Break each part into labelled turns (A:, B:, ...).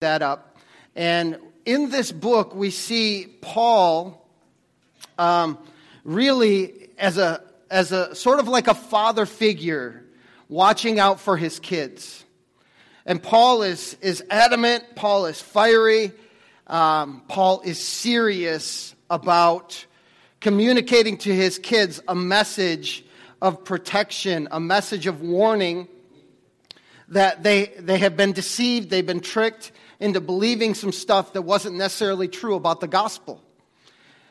A: that up. And in this book, we see Paul um, really as a, as a sort of like a father figure watching out for his kids. And Paul is, is adamant, Paul is fiery, um, Paul is serious about communicating to his kids a message of protection, a message of warning that they, they have been deceived, they've been tricked into believing some stuff that wasn't necessarily true about the gospel.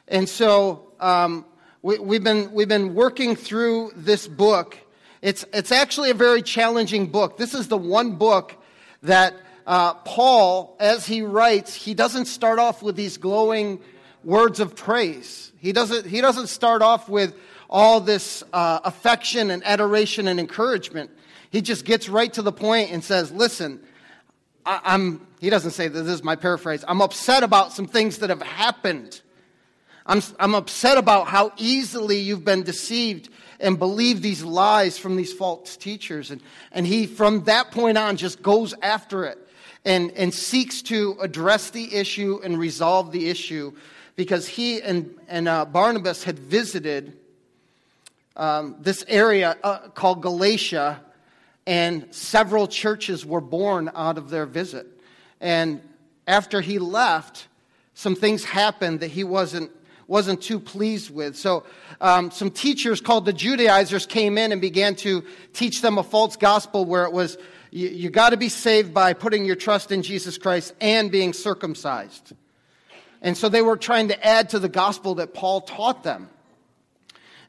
A: And so um, we, we've, been, we've been working through this book. It's, it's actually a very challenging book. This is the one book that uh, Paul, as he writes, he doesn't start off with these glowing words of praise. He doesn't, he doesn't start off with all this uh, affection and adoration and encouragement. He just gets right to the point and says, Listen, I, I'm, he doesn't say that this is my paraphrase, I'm upset about some things that have happened. I'm, I'm upset about how easily you've been deceived and believed these lies from these false teachers. And, and he, from that point on, just goes after it and, and seeks to address the issue and resolve the issue because he and, and uh, Barnabas had visited um, this area uh, called Galatia, and several churches were born out of their visit. And after he left, some things happened that he wasn't wasn't too pleased with. So, um, some teachers called the Judaizers came in and began to teach them a false gospel where it was you, you got to be saved by putting your trust in Jesus Christ and being circumcised. And so they were trying to add to the gospel that Paul taught them.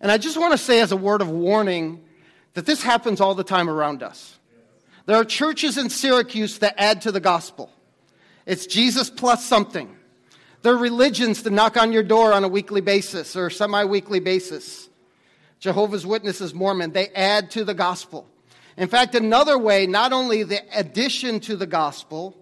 A: And I just want to say, as a word of warning, that this happens all the time around us. There are churches in Syracuse that add to the gospel. It's Jesus plus something. There are religions that knock on your door on a weekly basis or semi weekly basis. Jehovah's Witnesses, Mormon, they add to the gospel. In fact, another way, not only the addition to the gospel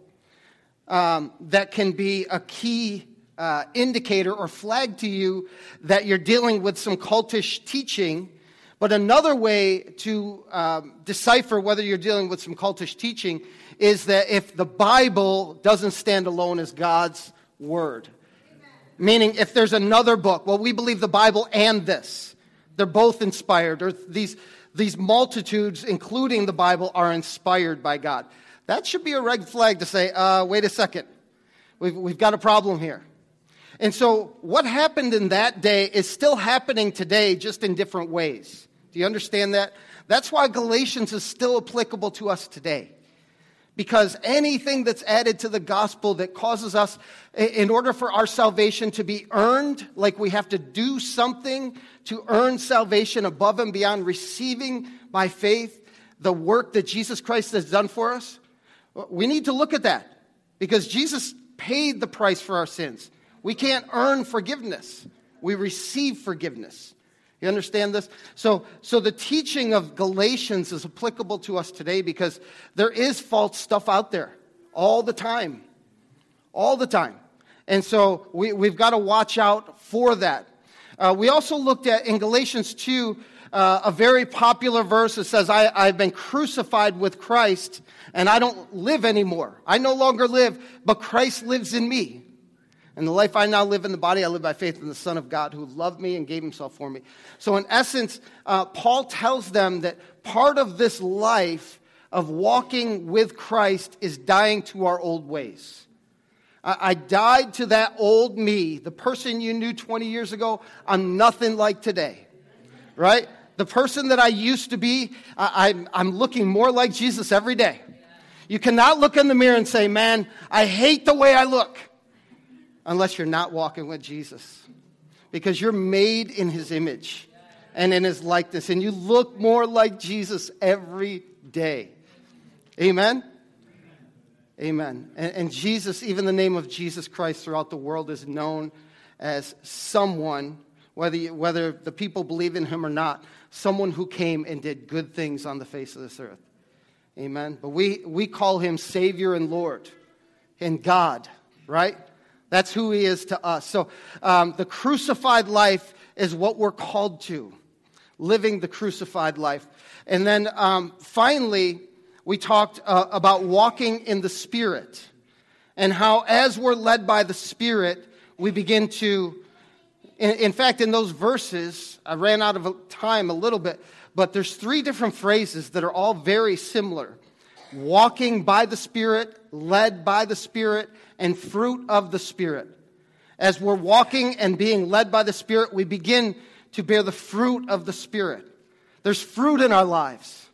A: um, that can be a key uh, indicator or flag to you that you're dealing with some cultish teaching. But another way to um, decipher whether you're dealing with some cultish teaching is that if the Bible doesn't stand alone as God's word, Amen. meaning if there's another book, well, we believe the Bible and this, they're both inspired, or these, these multitudes, including the Bible, are inspired by God. That should be a red flag to say, uh, wait a second, we've, we've got a problem here. And so, what happened in that day is still happening today, just in different ways. Do you understand that? That's why Galatians is still applicable to us today. Because anything that's added to the gospel that causes us, in order for our salvation to be earned, like we have to do something to earn salvation above and beyond receiving by faith the work that Jesus Christ has done for us, we need to look at that. Because Jesus paid the price for our sins. We can't earn forgiveness. We receive forgiveness. You understand this? So, so the teaching of Galatians is applicable to us today because there is false stuff out there all the time. All the time. And so we, we've got to watch out for that. Uh, we also looked at in Galatians 2 uh, a very popular verse that says, I, I've been crucified with Christ and I don't live anymore. I no longer live, but Christ lives in me. And the life I now live in the body, I live by faith in the Son of God who loved me and gave himself for me. So, in essence, uh, Paul tells them that part of this life of walking with Christ is dying to our old ways. I, I died to that old me, the person you knew 20 years ago. I'm nothing like today, right? The person that I used to be, I, I'm, I'm looking more like Jesus every day. You cannot look in the mirror and say, Man, I hate the way I look unless you're not walking with Jesus. Because you're made in his image and in his likeness, and you look more like Jesus every day. Amen? Amen. And, and, Jesus, even the name of Jesus Christ throughout the world, is known as someone, whether, you, whether the people believe in him or not, someone who came and did good things on the face of this earth. Amen. But we, we call him Savior and Lord and God, right? That's who he is to us. So um, the crucified life is what we're called to, living the crucified life. And then um, finally, we talked uh, about walking in the Spirit. and how, as we're led by the Spirit, we begin to. In, in fact, in those verses, I ran out of time a little bit, but there's three different phrases that are all very similar walking by the Spirit, led by the Spirit, and fruit of the Spirit. As we're walking and being led by the Spirit, we begin to bear the fruit of the Spirit. There's fruit in our lives.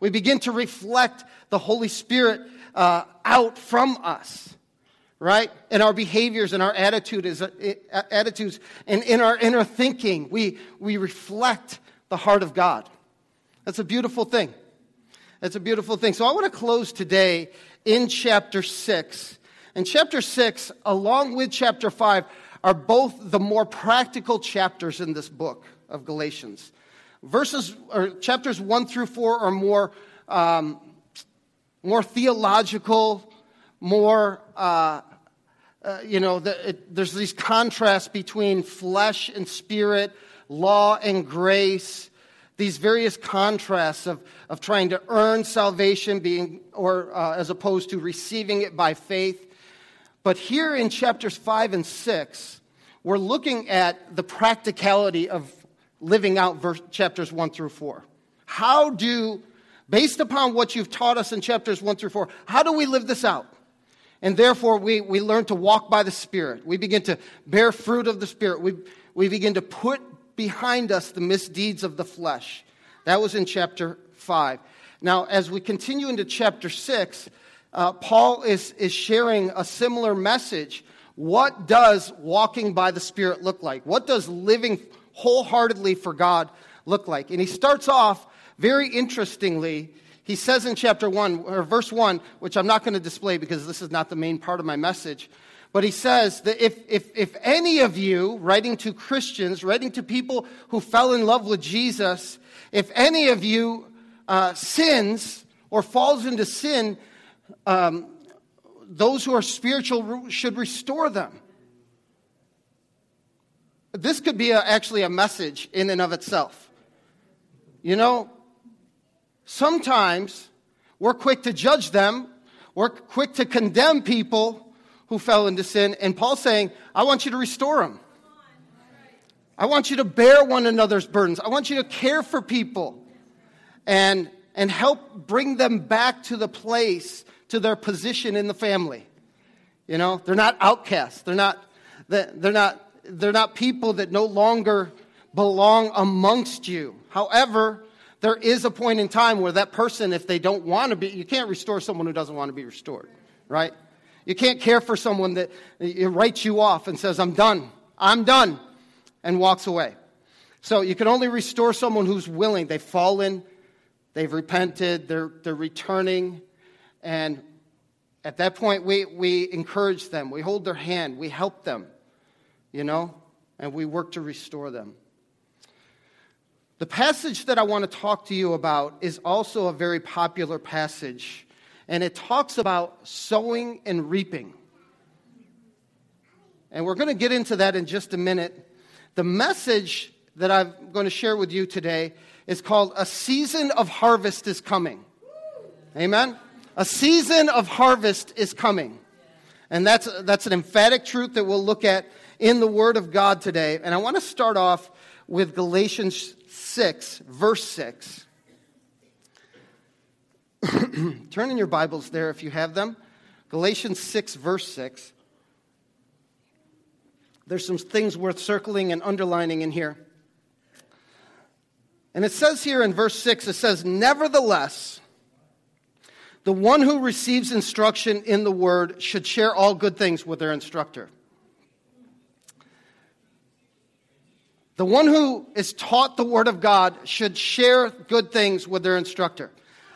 A: We begin to reflect the Holy Spirit uh, out from us, right? In our behaviors and our attitudes, uh, attitudes and in our inner thinking, we, we reflect the heart of God. That's a beautiful thing. That's a beautiful thing. So I want to close today in chapter 6. And chapter 6, along with chapter 5, are both the more practical chapters in this book of Galatians. Verses or chapters 1 through 4 are more um, more theological, more, uh, uh, you know, the, it, there's these contrasts between flesh and spirit, law and grace, these various contrasts of, of trying to earn salvation being, or uh, as opposed to receiving it by faith. But here in chapters 5 and 6, we're looking at the practicality of living out verse, chapters 1 through 4. How do based upon what you've taught us in chapters 1 through 4, how do we live this out? And therefore, we, we learn to walk by the Spirit. We begin to bear fruit of the Spirit. We, we begin to put behind us the misdeeds of the flesh. That was in chapter 5. Now, as we continue into chapter 6, uh, Paul is, is sharing a similar message. What does walking by the Spirit look like? What does living wholeheartedly for God look like? And he starts off very interestingly, he says in chapter 1, or verse 1, which I'm not going to display because this is not the main part of my message, but he says that if, if, if any of you, writing to Christians, writing to people who fell in love with Jesus, if any of you uh, sins or falls into sin, um, those who are spiritual should restore them. This could be a, actually a message in and of itself. You know, Sometimes we're quick to judge them, we're quick to condemn people who fell into sin. And Paul's saying, I want you to restore them. I want you to bear one another's burdens. I want you to care for people and, and help bring them back to the place, to their position in the family. You know, they're not outcasts. They're not, they're not, they're not people that no longer belong amongst you. However, there is a point in time where that person, if they don't want to be, you can't restore someone who doesn't want to be restored, right? You can't care for someone that writes you off and says, I'm done, I'm done, and walks away. So you can only restore someone who's willing. They've fallen, they've repented, they're, they're returning, and at that point, we, we encourage them, we hold their hand, we help them, you know, and we work to restore them. The passage that I want to talk to you about is also a very popular passage, and it talks about sowing and reaping. And we're going to get into that in just a minute. The message that I'm going to share with you today is called A Season of Harvest is Coming. Amen? A season of harvest is coming. And that's, that's an emphatic truth that we'll look at in the Word of God today. And I want to start off with Galatians 6, verse 6. Turn in your Bibles there if you have them. Galatians 6, verse 6. There's some things worth circling and underlining in here. And it says here in verse 6, it says, Nevertheless, the one who receives instruction in the word should share all good things with their instructor. The one who is taught the Word of God should share good things with their instructor.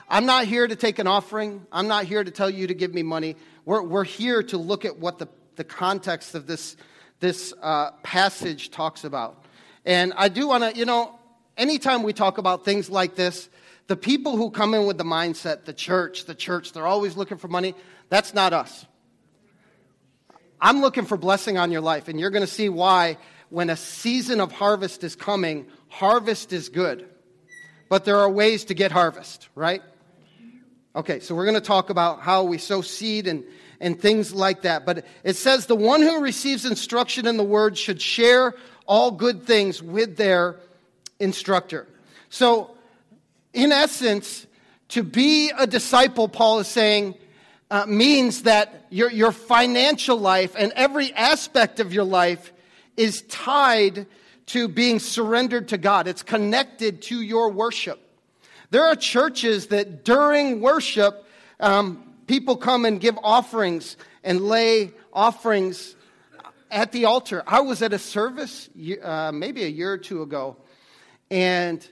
A: I'm not here to take an offering. I'm not here to tell you to give me money. We're, we're here to look at what the, the context of this, this uh, passage talks about. And I do want to, you know, anytime we talk about things like this, the people who come in with the mindset, the church, the church, they're always looking for money, that's not us. I'm looking for blessing on your life, and you're going to see why when a season of harvest is coming, harvest is good. But there are ways to get harvest, right? Okay, so we're going to talk about how we sow seed and, and things like that. But it says the one who receives instruction in the word should share all good things with their instructor. So, in essence, to be a disciple, Paul is saying, uh, means that your, your financial life and every aspect of your life is tied to being surrendered to God. It's connected to your worship. There are churches that during worship, um, people come and give offerings and lay offerings at the altar. I was at a service uh, maybe a year or two ago, and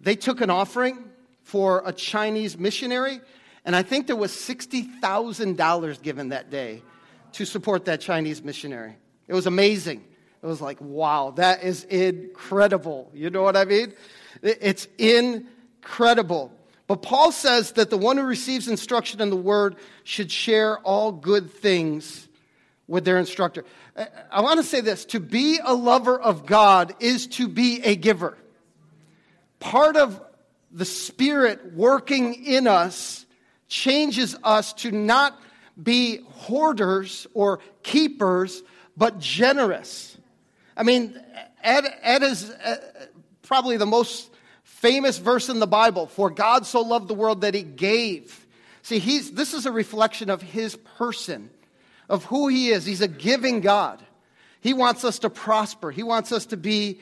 A: they took an offering for a Chinese missionary, and I think there was $60,000 given that day to support that Chinese missionary. It was amazing. It was like, wow, that is incredible. You know what I mean? It's incredible. But Paul says that the one who receives instruction in the word should share all good things with their instructor. I want to say this to be a lover of God is to be a giver. Part of the Spirit working in us changes us to not be hoarders or keepers, but generous. I mean, Ed, Ed is uh, probably the most famous verse in the Bible. For God so loved the world that he gave. See, he's, this is a reflection of his person, of who he is. He's a giving God. He wants us to prosper. He wants us to be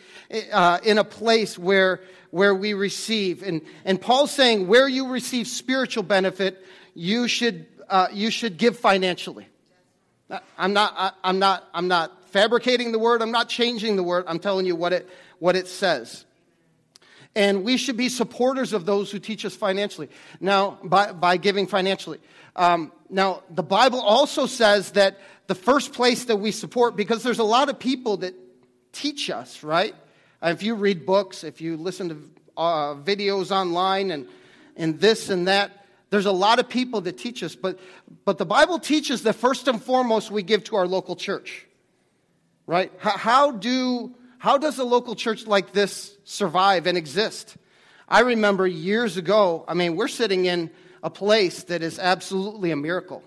A: uh, in a place where, where we receive. And, and Paul's saying, where you receive spiritual benefit, you should, uh, you should give financially. I'm not, I, I'm, not, I'm not fabricating the word. I'm not changing the word. I'm telling you what it, what it says. And we should be supporters of those who teach us financially. Now, by, by giving financially. Um, now, the Bible also says that the first place that we support, because there's a lot of people that teach us, right? Uh, if you read books, if you listen to uh, videos online and, and this and that, there's a lot of people that teach us. But, but the Bible teaches that first and foremost we give to our local church right? How, how, do, how does a local church like this survive and exist? I remember years ago, I mean, we're sitting in a place that is absolutely a miracle.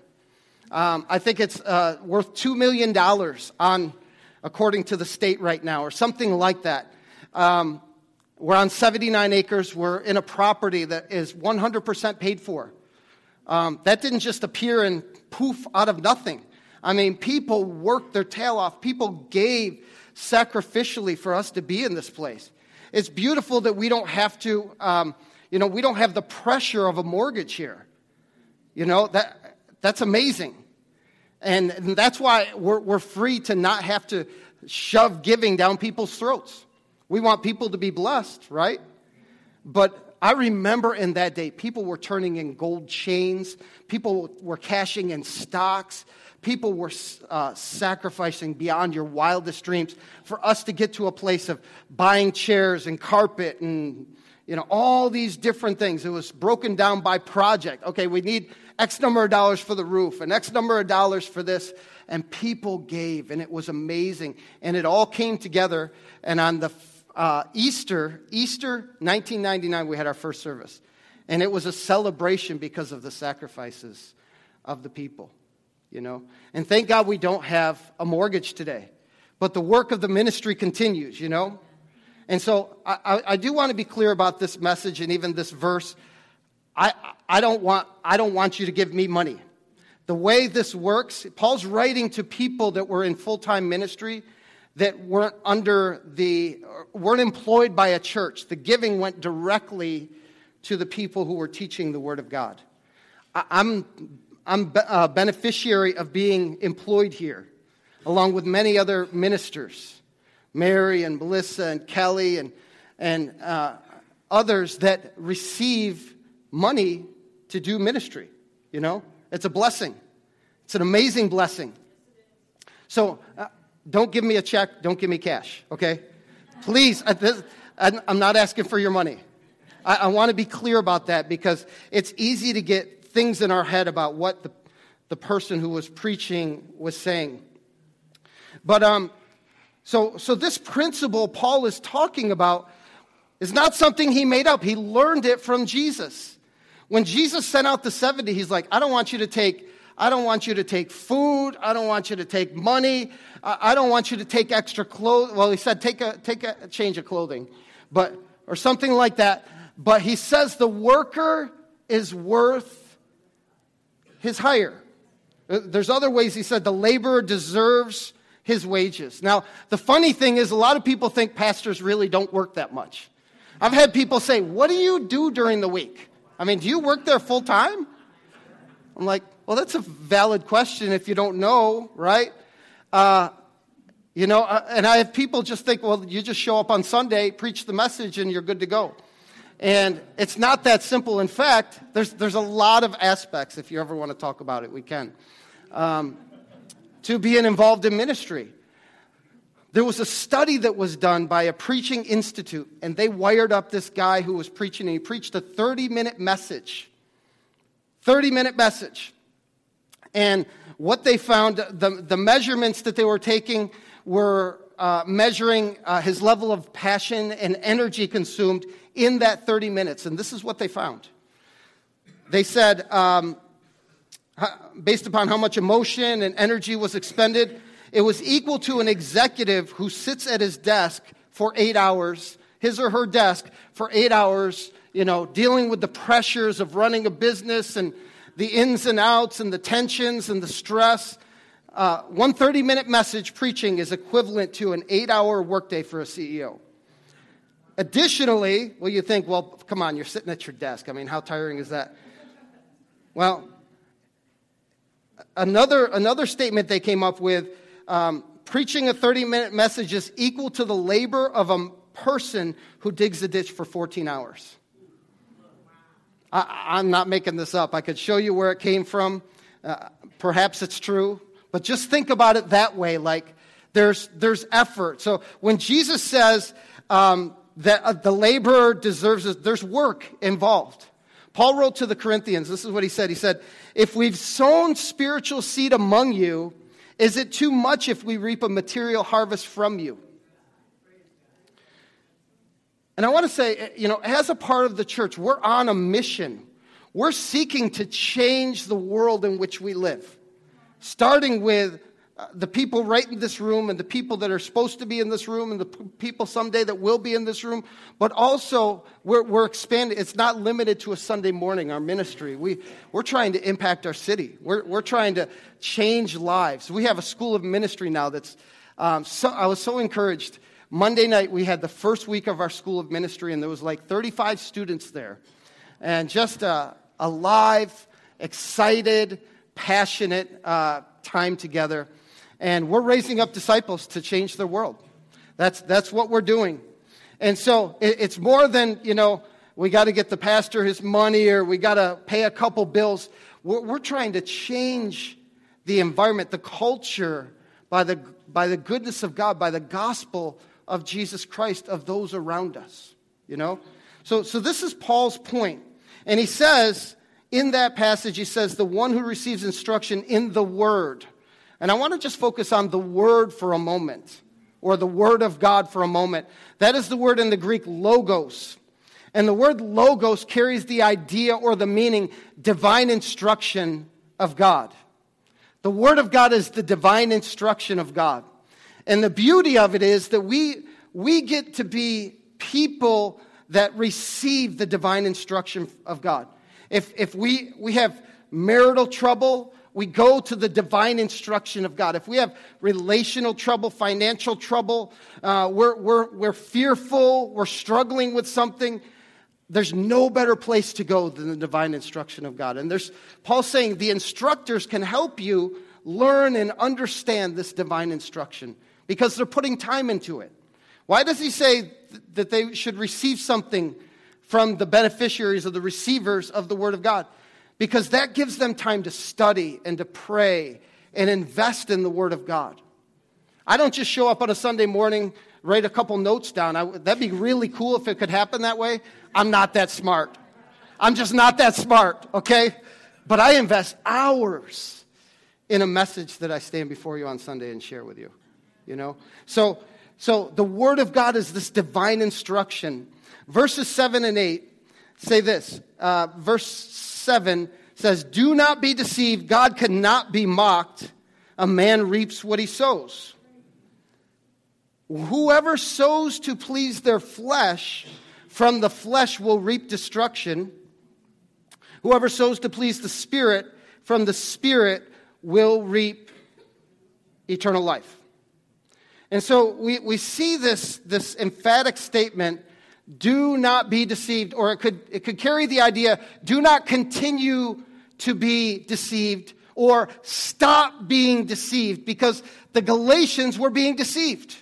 A: Um, I think it's uh, worth $2 million on, according to the state right now, or something like that. Um, we're on 79 acres. We're in a property that is 100% paid for. Um, that didn't just appear and poof out of nothing. I mean, people worked their tail off. People gave sacrificially for us to be in this place. It's beautiful that we don't have to, um, you know, we don't have the pressure of a mortgage here. You know, that, that's amazing. And, and that's why we're, we're free to not have to shove giving down people's throats. We want people to be blessed, right? But I remember in that day, people were turning in gold chains, people were cashing in stocks, people were uh, sacrificing beyond your wildest dreams. For us to get to a place of buying chairs and carpet and you know all these different things. It was broken down by project. Okay we need x number of dollars for the roof and x number of dollars for this. And people gave and it was amazing. And it all came together. And on the uh, easter easter 1999 we had our first service and it was a celebration because of the sacrifices of the people you know. And thank God we don't have a mortgage today. But the work of the ministry continues, you know. And so I, I do want to be clear about this message and even this verse. I, I, don't want, I don't want you to give me money. The way this works, Paul's writing to people that were in full time ministry that weren't under the, weren't employed by a church. The giving went directly to the people who were teaching the Word of God. I'm I'm a beneficiary of being employed here, along with many other ministers, Mary and Melissa and Kelly and, and uh, others that receive money to do ministry. You know, it's a blessing. It's an amazing blessing. So uh, don't give me a check, don't give me cash, okay? Please, uh, this, I'm not asking for your money. I, I want to be clear about that because it's easy to get things in our head about what the, the person who was preaching was saying. But um, so, so this principle Paul is talking about is not something he made up. He learned it from Jesus. When Jesus sent out the 70, he's like, I don't want you to take I don't want you to take food. I don't want you to take money. I don't want you to take extra clothes. Well, he said, take a, take a change of clothing, but, or something like that. But he says the worker is worth his hire. Uh, there's other ways he said the laborer deserves his wages. Now, the funny thing is, a lot of people think pastors really don't work that much. I've had people say, What do you do during the week? I mean, do you work there full time? I'm like, Well, that's a valid question if you don't know, right? Uh, you know, uh, and I have people just think, Well, you just show up on Sunday, preach the message, and you're good to go. And it's not that simple. In fact, there's, there's a lot of aspects. If you ever want to talk about it, we can. Um, to being involved in ministry. There was a study that was done by a preaching institute, and they wired up this guy who was preaching, and he preached a 30 minute message. 30 minute message. And what they found, the, the measurements that they were taking were uh, measuring uh, his level of passion and energy consumed in that 30 minutes. And this is what they found. They said, um, based upon how much emotion and energy was expended, it was equal to an executive who sits at his desk for eight hours, his or her desk for eight hours, you know, dealing with the pressures of running a business and the ins and outs and the tensions and the stress. Uh, one 30 minute message preaching is equivalent to an eight hour workday for a CEO. Additionally, well, you think, well, come on, you're sitting at your desk. I mean, how tiring is that? Well, another, another statement they came up with um, preaching a 30 minute message is equal to the labor of a person who digs a ditch for 14 hours. I, am not making this up. I could show you where it came from. Uh, perhaps it's true. But just think about it that way like there's, there's effort. So when Jesus says um, that uh, the laborer deserves it, there's work involved. Paul wrote to the Corinthians, this is what he said. He said, If we've sown spiritual seed among you, is it too much if we reap a material harvest from you? And I want to say, you know, as a part of the church, we're on a mission. We're seeking to change the world in which we live, starting with uh, the people right in this room and the people that are supposed to be in this room and the people someday that will be in this room, but also we're, we're expanding. It's not limited to a Sunday morning, our ministry. We, we're trying to impact our city, we're, we're trying to change lives. We have a school of ministry now that's, um, so, I was so encouraged. Monday night, we had the first week of our school of ministry, and there was like 35 students there. And just a, a live, excited, passionate uh, time together and we're raising up disciples to change the world. That's, that's what we're doing. And so it, it's more than, you know, we got to get the pastor his money or we got to pay a couple bills. We're, we're trying to change the environment, the culture, by the, by the goodness of God, by the gospel of Jesus Christ, of those around us. You know? So, so this is Paul's point. And he says, in that passage, he says, the one who receives instruction in the word. And I want to just focus on the word for a moment, or the word of God for a moment. That is the word in the Greek logos. And the word logos carries the idea or the meaning divine instruction of God. The word of God is the divine instruction of God. And the beauty of it is that we, we get to be people that receive the divine instruction of God. If, if we, we have marital trouble, we go to the divine instruction of God. If we have relational trouble, financial trouble, uh, we're, we're, we're fearful, we're struggling with something, there's no better place to go than the divine instruction of God. And there's Paul saying the instructors can help you learn and understand this divine instruction because they're putting time into it. Why does he say th- that they should receive something from the beneficiaries of the receivers of the Word of God? because that gives them time to study and to pray and invest in the Word of God. I don't just show up on a Sunday morning, write a couple notes down. I, that'd be really cool if it could happen that way. I'm not that smart. I'm just not that smart, okay? But I invest hours in a message that I stand before you on Sunday and share with you, you know? So, so the Word of God is this divine instruction. Verses 7 and 8 say this. Uh, verse 7 says, Do not be deceived. God cannot be mocked. A man reaps what he sows. Whoever sows to please their flesh, from the flesh will reap destruction. Whoever sows to please the Spirit, from the Spirit will reap eternal life. And so we, we see this, this emphatic statement do not be deceived, or it could, it could carry the idea do not continue to be deceived, or stop being deceived, because the Galatians were being deceived.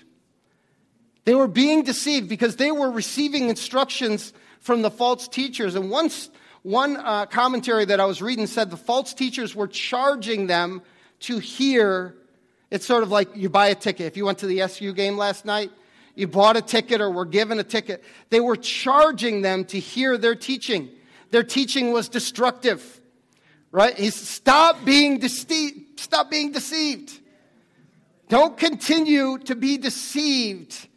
A: They were being deceived because they were receiving instructions from the false teachers. And once, one uh, commentary that I was reading said the false teachers were charging them to hear. It's sort of like you buy a ticket. If you went to the SU game last night, you bought a ticket or were given a ticket. They were charging them to hear their teaching. Their teaching was destructive, right? He's stop being deceived. Stop being deceived. Don't continue to be deceived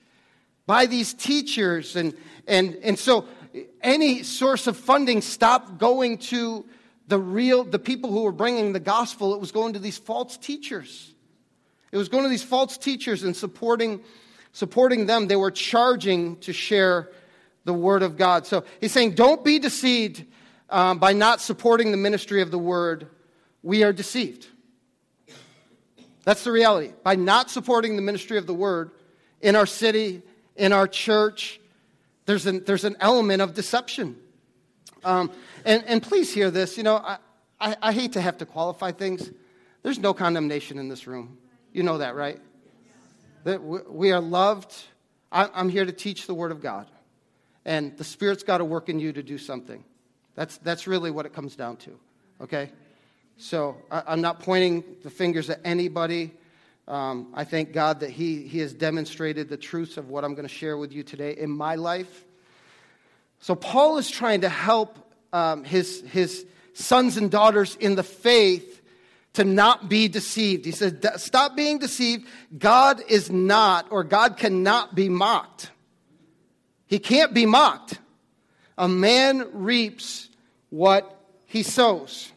A: by these teachers. And, and, and so any source of funding stopped going to the real, the people who were bringing the gospel. It was going to these false teachers. It was going to these false teachers and supporting supporting them, they were charging to share the word of God. So he's saying, don't be deceived um, by not supporting the ministry of the word. We are deceived. That's the reality. By not supporting the ministry of the word in our city, in our church, there's an, there's an element of deception. Um, and, and please hear this. You know, I, I, I hate to have to qualify things. There's no condemnation in this room. You know that, right? that we are loved. I'm here to teach the Word of God. And the Spirit's got to work in you to do something. That's, that's really what it comes down to, okay? So I, am not pointing the fingers at anybody. Um, I thank God that he, he has demonstrated the truths of what I'm going to share with you today in my life. So Paul is trying to help um, his, his sons and daughters in the faith to not be deceived. He says, Stop being deceived. God is not, or God cannot be mocked. He can't be mocked. A man reaps what he sows.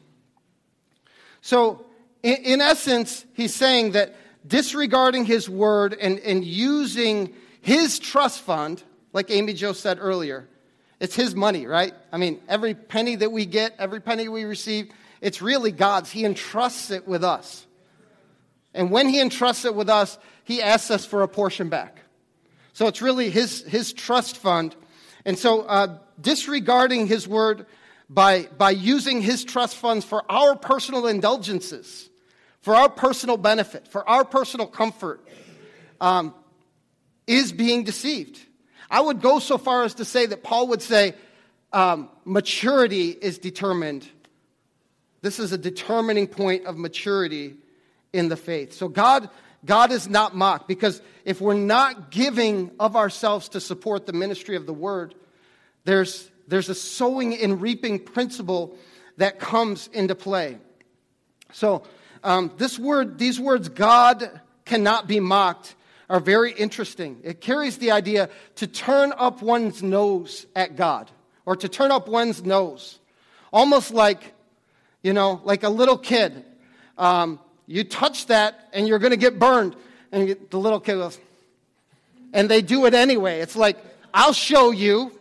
A: So, in, in essence, he's saying that disregarding his word and, and using his trust fund, like Amy Jo said earlier, it's his money, right? I mean, every penny that we get, every penny we receive, it's really God's. He entrusts it with us. And when He entrusts it with us, He asks us for a portion back. So it's really His, his trust fund. And so, uh, disregarding His word by, by using His trust funds for our personal indulgences, for our personal benefit, for our personal comfort, um, is being deceived. I would go so far as to say that Paul would say um, maturity is determined this is a determining point of maturity in the faith. So God, God is not mocked because if we're not giving of ourselves to support the ministry of the word, there's, there's a sowing and reaping principle that comes into play. So um, this word, these words, God cannot be mocked, are very interesting. It carries the idea to turn up one's nose at God or to turn up one's nose. Almost like you know, like a little kid. Um, you touch that and you're going to get burned. And the little kid goes, and they do it anyway. It's like, I'll show you.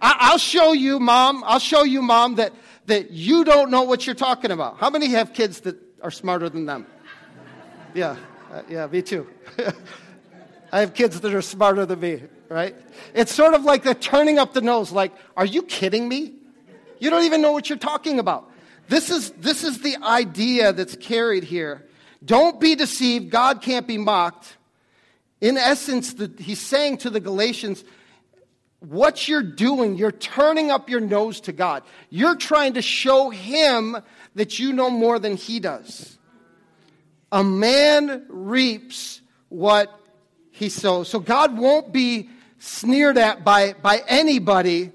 A: I- will show you, mom. I'll show you, mom, that, that you don't know what you're talking about. How many have kids that are smarter than them? Yeah, uh, yeah, me too. I have kids that are smarter than me, right? It's sort of like the turning up the nose, like, are you kidding me? You don't even know what you're talking about. This is, this is the idea that's carried here. Don't be deceived. God can't be mocked. In essence, the, he's saying to the Galatians, what you're doing, you're turning up your nose to God. You're trying to show him that you know more than he does. A man reaps what he sows. So God won't be sneered at by, by anybody.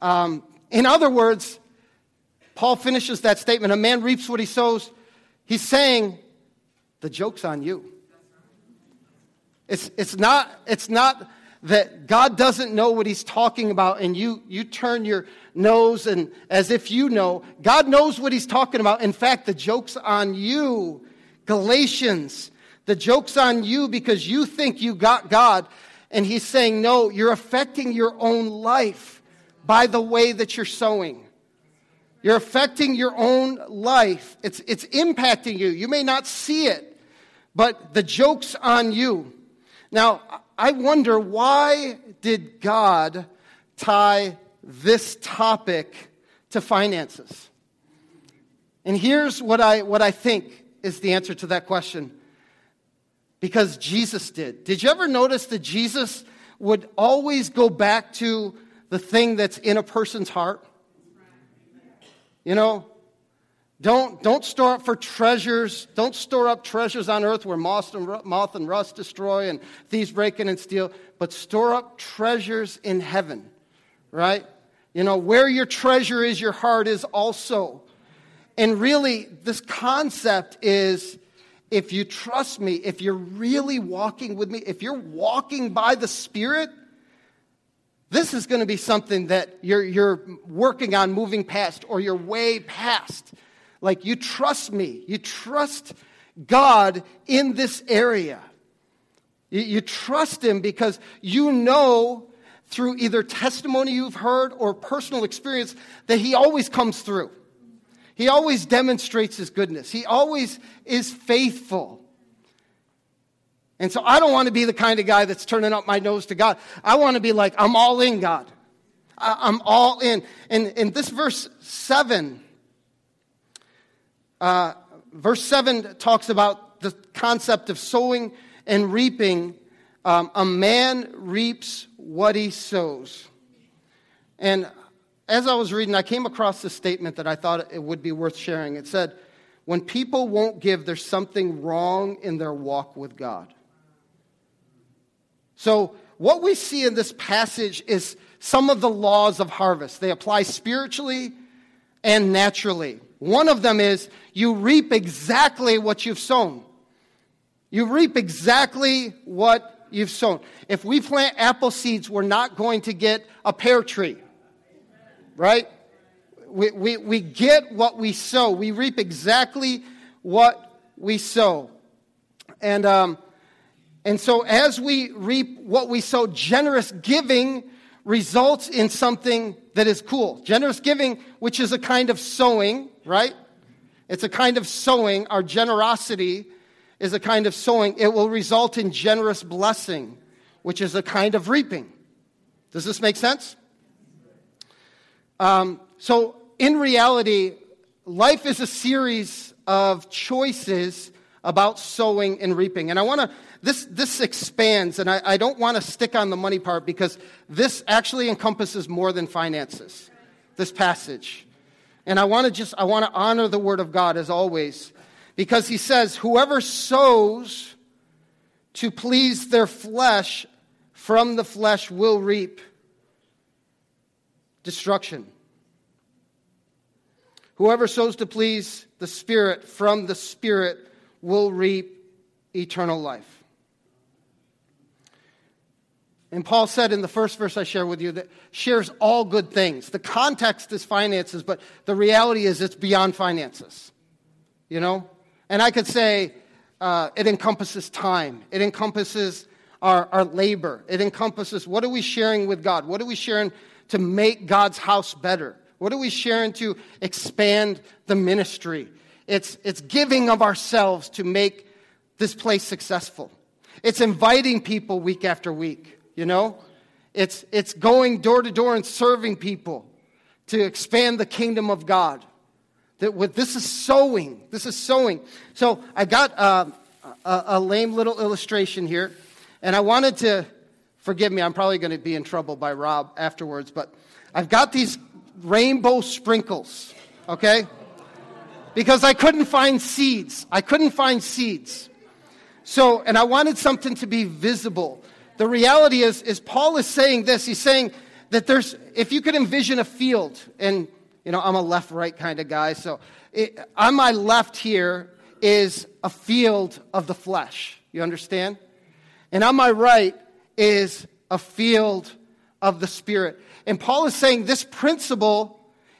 A: Um, in other words, Paul finishes that statement a man reaps what he sows. He's saying, the joke's on you. It's, it's not, it's not that God doesn't know what he's talking about and you, you turn your nose and as if you know, God knows what he's talking about. In fact, the joke's on you. Galatians, the joke's on you because you think you got God. And he's saying, no, you're affecting your own life by the way that you're sowing. You're affecting your own life. It's, it's impacting you. You may not see it, but the joke's on you. Now, I wonder why did God tie this topic to finances? And here's what I, what I think is the answer to that question. Because Jesus did. Did you ever notice that Jesus would always go back to the thing that's in a person's heart? You know, don't, don't store up for treasures. Don't store up treasures on earth where moth and, moth and rust destroy and thieves break in and steal, but store up treasures in heaven, right? You know, where your treasure is, your heart is also. And really, this concept is if you trust me, if you're really walking with me, if you're walking by the Spirit, this is going to be something that you're, you're working on moving past or you're way past. Like you trust me, you trust God in this area. You, you trust Him because you know through either testimony you've heard or personal experience that He always comes through. He always demonstrates His goodness, He always is faithful. And so I don't want to be the kind of guy that's turning up my nose to God. I want to be like, I'm all in, God. I'm all in. And in this verse 7, uh, verse 7 talks about the concept of sowing and reaping. Um, a man reaps what he sows. And as I was reading, I came across this statement that I thought it would be worth sharing. It said, When people won't give, there's something wrong in their walk with God. So, what we see in this passage is some of the laws of harvest. They apply spiritually and naturally. One of them is you reap exactly what you've sown. You reap exactly what you've sown. If we plant apple seeds, we're not going to get a pear tree, right? We, we, we get what we sow. We reap exactly what we sow. And, um, and so, as we reap what we sow, generous giving results in something that is cool. Generous giving, which is a kind of sowing, right? It's a kind of sowing. Our generosity is a kind of sowing. It will result in generous blessing, which is a kind of reaping. Does this make sense? Um, so, in reality, life is a series of choices about sowing and reaping. And I want to this, this expands, and I, I don't want to stick on the money part because this actually encompasses more than finances, this passage. And I want to just, I want to honor the word of God as always, because he says, whoever sows to please their flesh, from the flesh will reap destruction. Whoever sows to please the Spirit, from the Spirit will reap eternal life. And Paul said in the first verse I share with you that shares all good things. The context is finances, but the reality is it's beyond finances. You know? And I could say uh, it encompasses time, it encompasses our, our labor, it encompasses what are we sharing with God? What are we sharing to make God's house better? What are we sharing to expand the ministry? It's, it's giving of ourselves to make this place successful. It's inviting people week after week you know? It's, it's going door to door and serving people to expand the kingdom of God. That with, this is sowing. This is sowing. So I got uh, a, a lame little illustration here, and I wanted to, forgive me, I'm probably going to be in trouble by Rob afterwards, but I've got these rainbow sprinkles, okay? Because I couldn't find seeds. I couldn't find seeds. So, and I wanted something to be visible the reality is, is Paul is saying this. He's saying that there's, if you could envision a field, and, you know, I'm a left right kind of guy, so it, on my left here is a field of the flesh. You understand? And on my right is a field of the Spirit. And Paul is saying this principle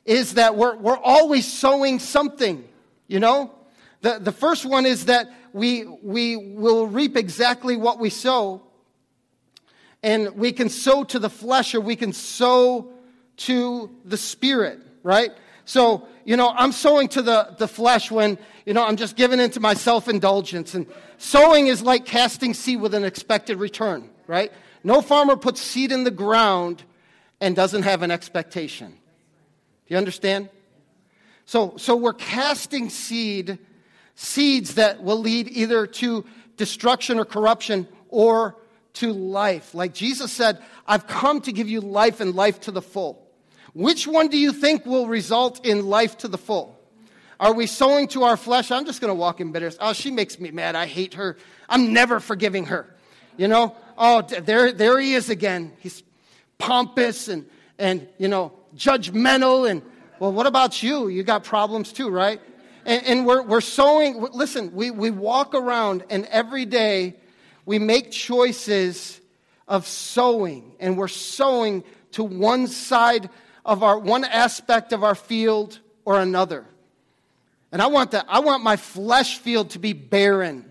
A: is that we're, we're always sowing something, you know? The, the first one is that we, we will reap exactly what we sow. And we can sow to the flesh or we can sow to the spirit, right? So, you know, I'm sowing to the, the flesh when, you know, I'm just giving into my self indulgence. And sowing is like casting seed with an expected return, right? No farmer puts seed in the ground and doesn't have an expectation. Do you understand? So, so we're casting seed, seeds that will lead either to destruction or corruption or to life. Like Jesus said, I've come to give you life and life to the full. Which one do you think will result in life to the full? Are we sowing to our flesh? I'm just going to walk in bitterness. Oh, she makes me mad. I hate her. I'm never forgiving her. You know? Oh, there, there he is again. He's pompous and, and, you know, judgmental. And, well, what about you? You got problems too, right? And, and we're, we're sowing. Listen, we, we walk around and every day we make choices of sowing. And we're sowing to one side of our one aspect of our field or another. And I want that, I want my flesh field to be barren.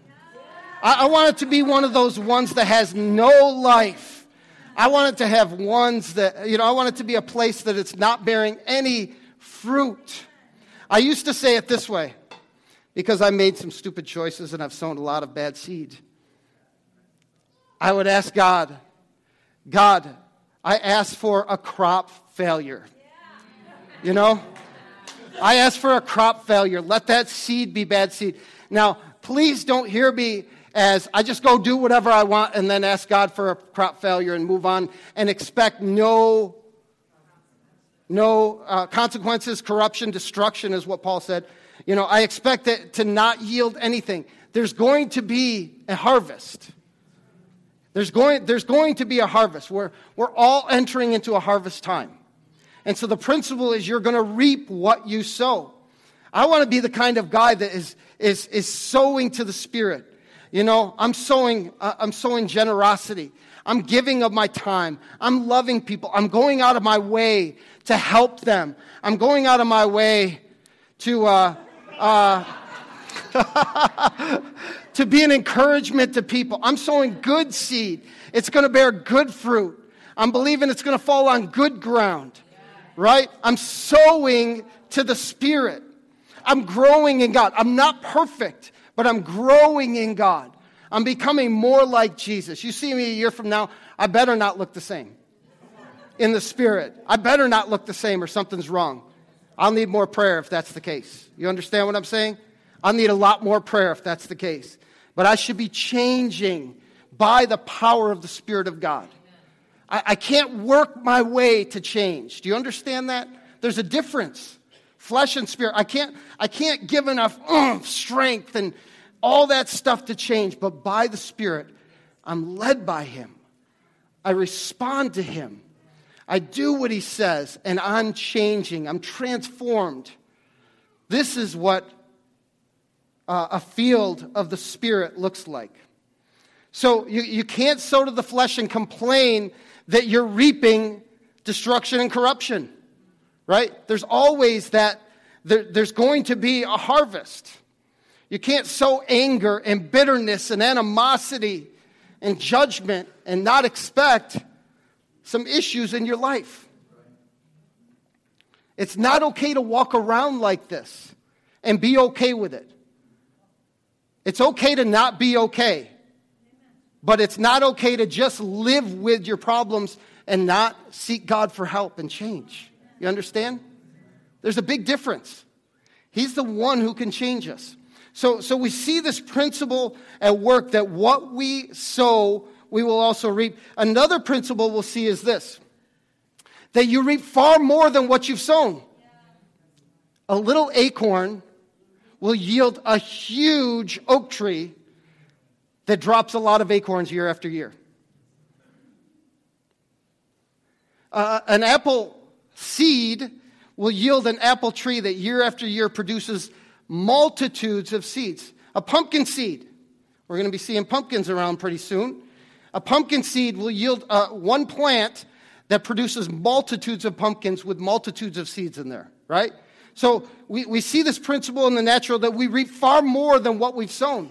A: I, I want it to be one of those ones that has no life. I want it to have ones that, you know, I want it to be a place that it's not bearing any fruit. I used to say it this way because I made some stupid choices and I've sown a lot of bad seed. I would ask God, God, I ask for a crop failure. You know? I ask for a crop failure. Let that seed be bad seed. Now, please don't hear me as I just go do whatever I want and then ask God for a crop failure and move on and expect no no uh, consequences, corruption, destruction is what Paul said. You know, I expect it to not yield anything. There's going to be a harvest. There's going, there's going to be a harvest. We're, we're all entering into a harvest time. And so the principle is you're going to reap what you sow. I want to be the kind of guy that is, is, is sowing to the Spirit. You know, I'm sowing, uh, I'm sowing generosity. I'm giving of my time. I'm loving people. I'm going out of my way to help them. I'm going out of my way to, uh, uh, to be an encouragement to people. I'm sowing good seed. It's going to bear good fruit. I'm believing it's going to fall on good ground right? I'm sowing to the Spirit. I'm growing in God. I'm not perfect, but I'm growing in God. I'm becoming more like Jesus. You see me a year from now, I better not look the same in the Spirit. I better not look the same or something's wrong. I'll need more prayer if that's the case. You understand what I'm saying? I'll need a lot more prayer if that's the case. But I should be changing by the power of the Spirit of God. I, I can't work my way to change. Do you understand that? There's a difference. Flesh and spirit. I can't, I can't give enough oomph, strength and all that stuff to change, but by the Spirit, I'm led by Him. I respond to Him. I do what He says, and I'm changing. I'm transformed. This is what uh, a field of the Spirit looks like. So you, you can't sow to the flesh and complain that you're reaping destruction and corruption, right? There's always that, there, there's going to be a harvest. You can't sow anger and bitterness and animosity and judgment and not expect some issues in your life. It's not okay to walk around like this and be okay with it. It's okay to not be okay. But it's not okay to just live with your problems and not seek God for help and change. You understand? There's a big difference. He's the one who can change us. So, so we see this principle at work that what we sow, we will also reap. Another principle we'll see is this that you reap far more than what you've sown. A little acorn will yield a huge oak tree that drops a lot of acorns year after year. Uh, an apple seed will yield an apple tree that year after year produces multitudes of seeds. A pumpkin seed. We're going to be seeing pumpkins around pretty soon. A pumpkin seed will yield uh, one plant that produces multitudes of pumpkins with multitudes of seeds in there, right? So we, we see this principle in the natural that we reap far more than what we've sown.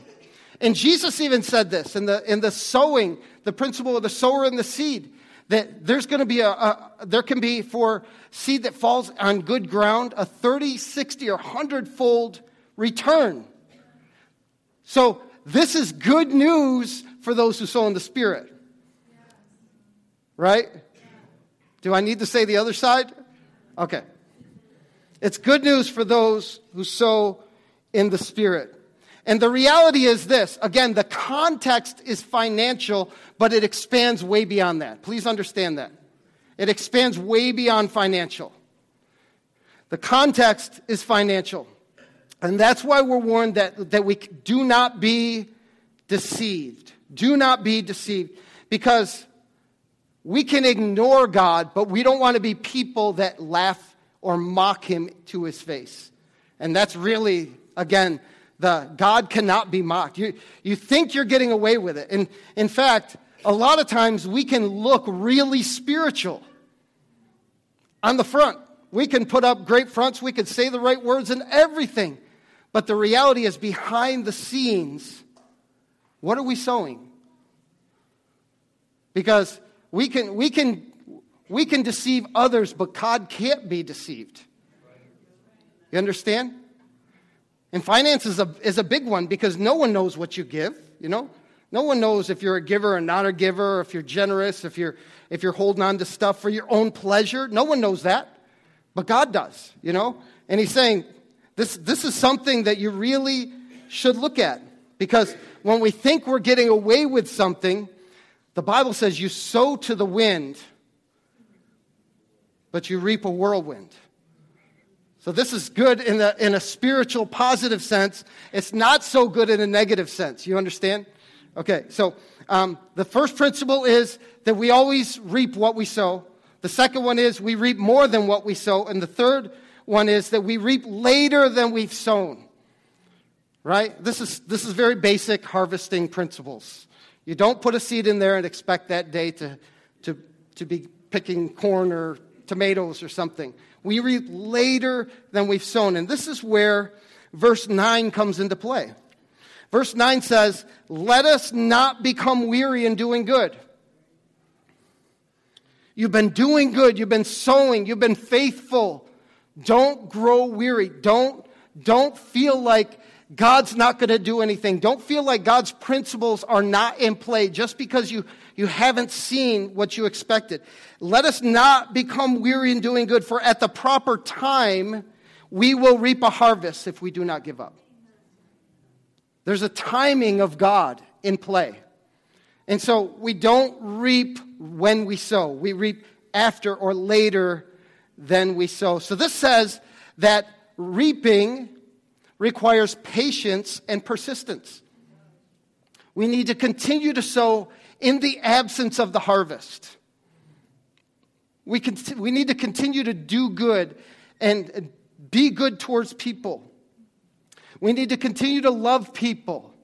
A: And Jesus even said this in the, in the sowing, the principle of the sower and the seed, that there's going to be a, a, there can be for seed that falls on good ground a 30, 60, or 100 fold return. So this is good news for those who sow in the Spirit. Right? Do I need to say the other side? Okay. It's good news for those who sow in the Spirit. And the reality is this again, the context is financial, but it expands way beyond that. Please understand that. It expands way beyond financial. The context is financial. And that's why we're warned that, that we do not be deceived. Do not be deceived. Because we can ignore God, but we don't want to be people that laugh or mock him to his face. And that's really, again, the God cannot be mocked. You, you think you're getting away with it. And in fact, a lot of times we can look really spiritual on the front. We can put up great fronts, we can say the right words and everything. But the reality is, behind the scenes, what are we sowing? Because we can, we can, we can deceive others, but God can't be deceived. You understand? And finance is a, is a big one because no one knows what you give, you know? No one knows if you're a giver or not a giver, if you're generous, if you're, if you're holding on to stuff for your own pleasure. No one knows that. But God does, you know? And He's saying, this, this is something that you really should look at because when we think we're getting away with something, the Bible says you sow to the wind, but you reap a whirlwind. So this is good in, the, in a spiritual, positive sense. It's not so good in a negative sense. You understand? Okay, so um, the first principle is that we always reap what we sow. The second one is we reap more than what we sow. And the third one is that we reap later than we've sown. Right? This is, this is very basic harvesting principles. You don't put a seed in there and expect that day to, to, to be picking corn or tomatoes or something. We reap later than we've sown. And this is where verse 9 comes into play. Verse 9 says, Let us not become weary in doing good. You've been doing good, you've been sowing, you've been faithful. Don't grow weary. Don't, don't feel like God's not going to do anything. Don't feel like God's principles are not in play just because you, you haven't seen what you expected. Let us not become weary in doing good, for at the proper time, we will reap a harvest if we do not give up. There's a timing of God in play. And so we don't reap when we sow, we reap after or later than we sow. So this says that reaping requires patience and persistence. We need to continue to sow in the absence of the harvest. We, can, we need to continue to do good and be good towards people. We need to continue to love people.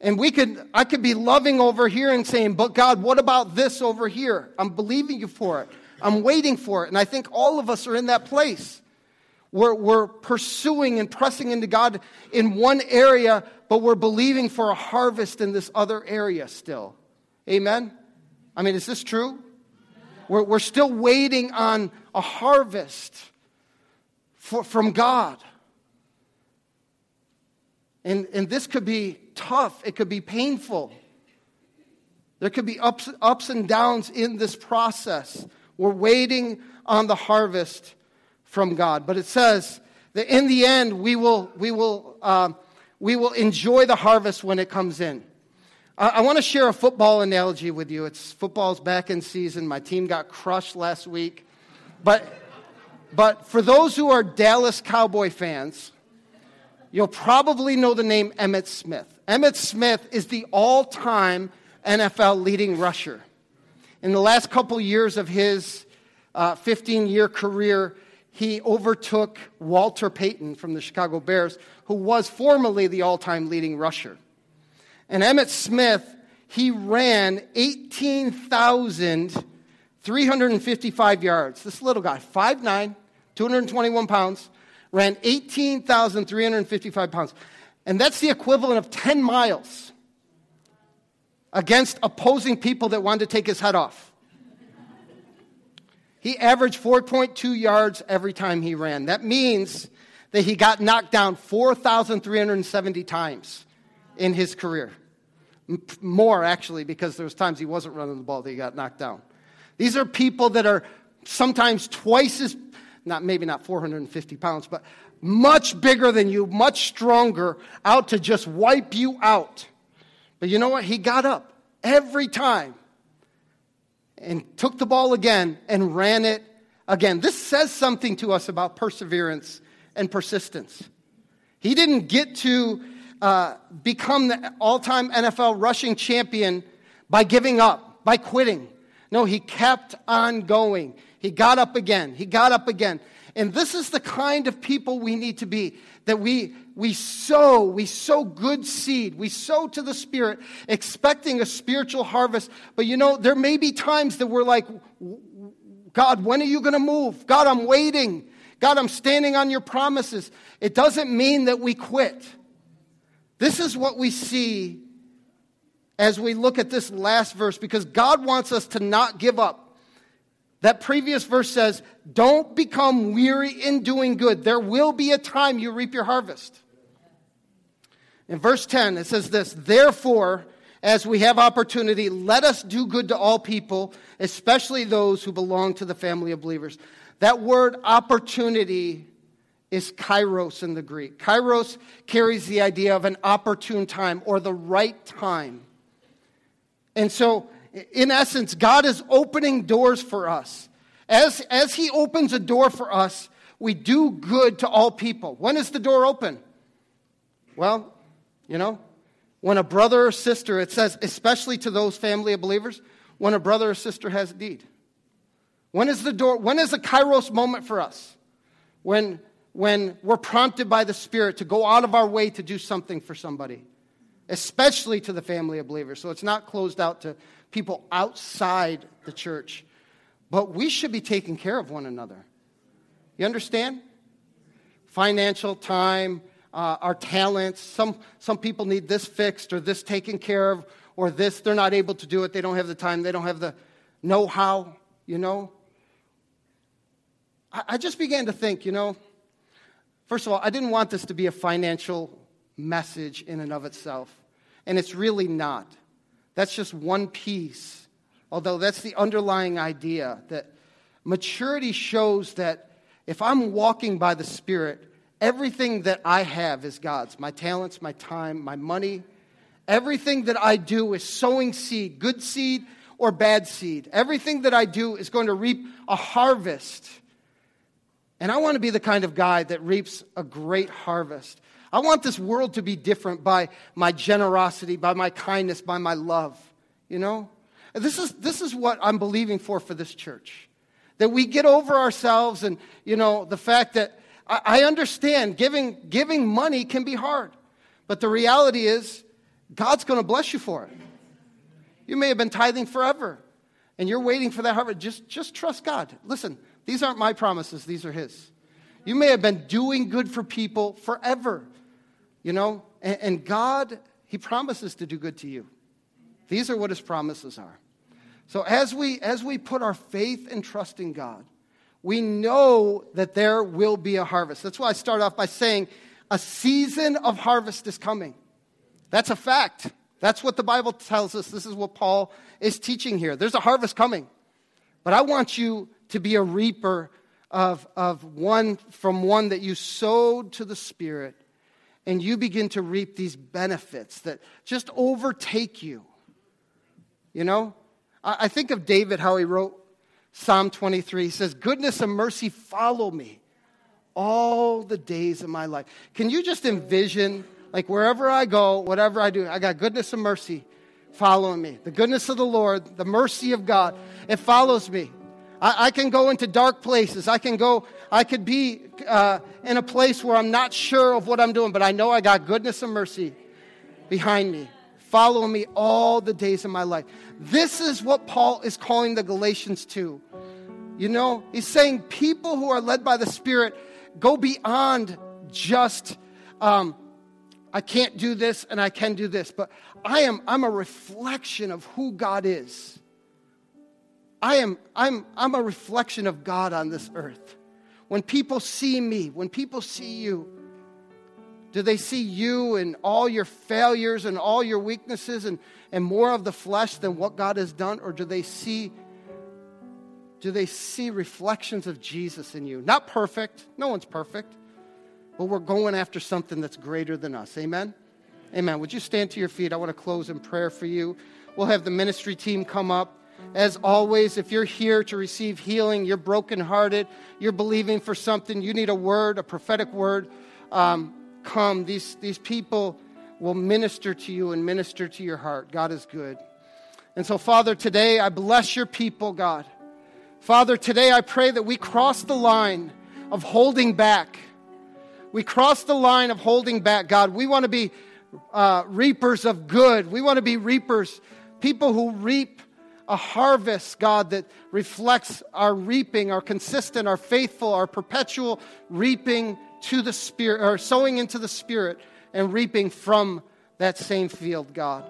A: And we could, I could be loving over here and saying, but God, what about this over here? I'm believing you for it. I'm waiting for it. And I think all of us are in that place. We're, we're pursuing and pressing into God in one area, but we're believing for a harvest in this other area still. Amen? I mean, is this true? We're, we're still waiting on a harvest for, from God. And, and this could be tough, it could be painful. There could be ups, ups and downs in this process. We're waiting on the harvest from God. But it says that in the end, we will, we will, um, we will enjoy the harvest when it comes in. I, I want to share a football analogy with you. It's football's back in season. My team got crushed last week. But, but for those who are Dallas Cowboy fans, you'll probably know the name Emmitt Smith. Emmitt Smith is the all time NFL leading rusher. In the last couple years of his 15 uh, year career, he overtook Walter Payton from the Chicago Bears, who was formerly the all time leading rusher. And Emmitt Smith, he ran 18,355 yards. This little guy, 5'9, 221 pounds, ran 18,355 pounds. And that's the equivalent of 10 miles against opposing people that wanted to take his head off. He averaged 4.2 yards every time he ran. That means that he got knocked down 4,370 times in his career. More, actually, because there was times he wasn't running the ball that he got knocked down. These are people that are sometimes twice as, not maybe not 450 pounds, but much bigger than you, much stronger, out to just wipe you out. But you know what? He got up every time and took the ball again and ran it again. This says something to us about perseverance and persistence. He didn't get to uh, become the all time NFL rushing champion by giving up, by quitting. No, he kept on going. He got up again. He got up again. And this is the kind of people we need to be that we, we sow, we sow good seed, we sow to the Spirit, expecting a spiritual harvest. But you know, there may be times that we're like, God, when are you going to move? God, I'm waiting. God, I'm standing on your promises. It doesn't mean that we quit. This is what we see as we look at this last verse because God wants us to not give up. That previous verse says, Don't become weary in doing good. There will be a time you reap your harvest. In verse 10, it says this Therefore, as we have opportunity, let us do good to all people, especially those who belong to the family of believers. That word opportunity is kairos in the Greek. Kairos carries the idea of an opportune time or the right time. And so in essence, God is opening doors for us. As, as He opens a door for us, we do good to all people. When is the door open? Well, you know, when a brother or sister, it says, especially to those family of believers, when a brother or sister has need. When is the door, when is the kairos moment for us? When, when we're prompted by the Spirit to go out of our way to do something for somebody, especially to the family of believers. So it's not closed out to people outside the church. But we should be taking care of one another. You understand? Financial time, uh, our talents. Some, some people need this fixed or this taken care of or this. They're not able to do it. They don't have the time. They don't have the know how, you know. I, I just began to think, you know, first of all, I didn't want this to be a financial message in and of itself. And it's really not. That's just one piece, although that's the underlying idea that maturity shows that if I'm walking by the Spirit, everything that I have is God's my talents, my time, my money. Everything that I do is sowing seed, good seed or bad seed. Everything that I do is going to reap a harvest. And I want to be the kind of guy that reaps a great harvest. I want this world to be different by my generosity, by my kindness, by my love. You know? This is, this is what I'm believing for for this church. That we get over ourselves and, you know, the fact that I, I understand giving, giving money can be hard. But the reality is, God's going to bless you for it. You may have been tithing forever and you're waiting for that harvest. Just, just trust God. Listen, these aren't my promises, these are His. You may have been doing good for people forever, you know, and, and God, He promises to do good to you. These are what His promises are. So as we, as we put our faith and trust in God, we know that there will be a harvest. That's why I start off by saying a season of harvest is coming. That's a fact. That's what the Bible tells us. This is what Paul is teaching here. There's a harvest coming. But I want you to be a reaper of, of one from one that you sowed to the Spirit, and you begin to reap these benefits that just overtake you. You know? I, think of David, how he wrote Psalm 23. He says, Goodness and mercy follow me all the days of my life. Can you just envision, like wherever I go, whatever I do, I got goodness and mercy following me. The goodness of the Lord, the mercy of God, it follows me. I, I can go into dark places. I can go, I could be uh, in a place where I'm not sure of what I'm doing, but I know I got goodness and mercy behind me, following me all the days of my life. This is what Paul is calling the Galatians to. You know, he's saying people who are led by the Spirit go beyond just, um, I can't do this and I can do this, but I am, I'm a reflection of who God is. I am, I'm, I'm a reflection of God on this earth. When people see me, when people see you, do they see you and all your failures and all your weaknesses and, and more of the flesh than what God has done? Or do they see do they see reflections of Jesus in you? Not perfect. No one's perfect. But we're going after something that's greater than us. Amen? Amen. Would you stand to your feet? I want to close in prayer for you. We'll have the ministry team come up. As always, if you're here to receive healing, you're brokenhearted, you're believing for something, you need a word, a prophetic word, um, come. These, these people will minister to you and minister to your heart. God is good. And so, Father, today I bless your people, God. Father, today I pray that we cross the line of holding back. We cross the line of holding back, God. We want to be uh, reapers of good. We want to be reapers, people who reap a harvest, God, that reflects our reaping, our consistent, our faithful, our perpetual reaping to the Spirit, or sowing into the Spirit and reaping from that same field, God.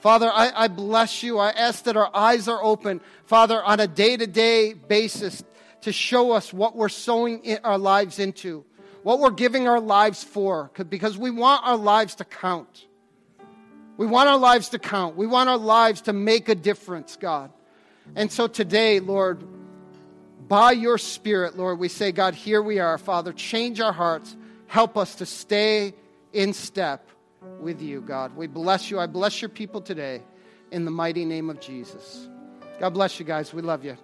A: Father, I, I bless you. I ask that our eyes are open, Father, on a day to day basis to show us what we're sowing our lives into, what we're giving our lives for, because we want our lives to count. We want our lives to count. We want our lives to make a difference, God. And so today, Lord, by your Spirit, Lord, we say, God, here we are, Father. Change our hearts. Help us to stay in step with you, God. We bless you. I bless your people today in the mighty name of Jesus. God bless you guys. We love you.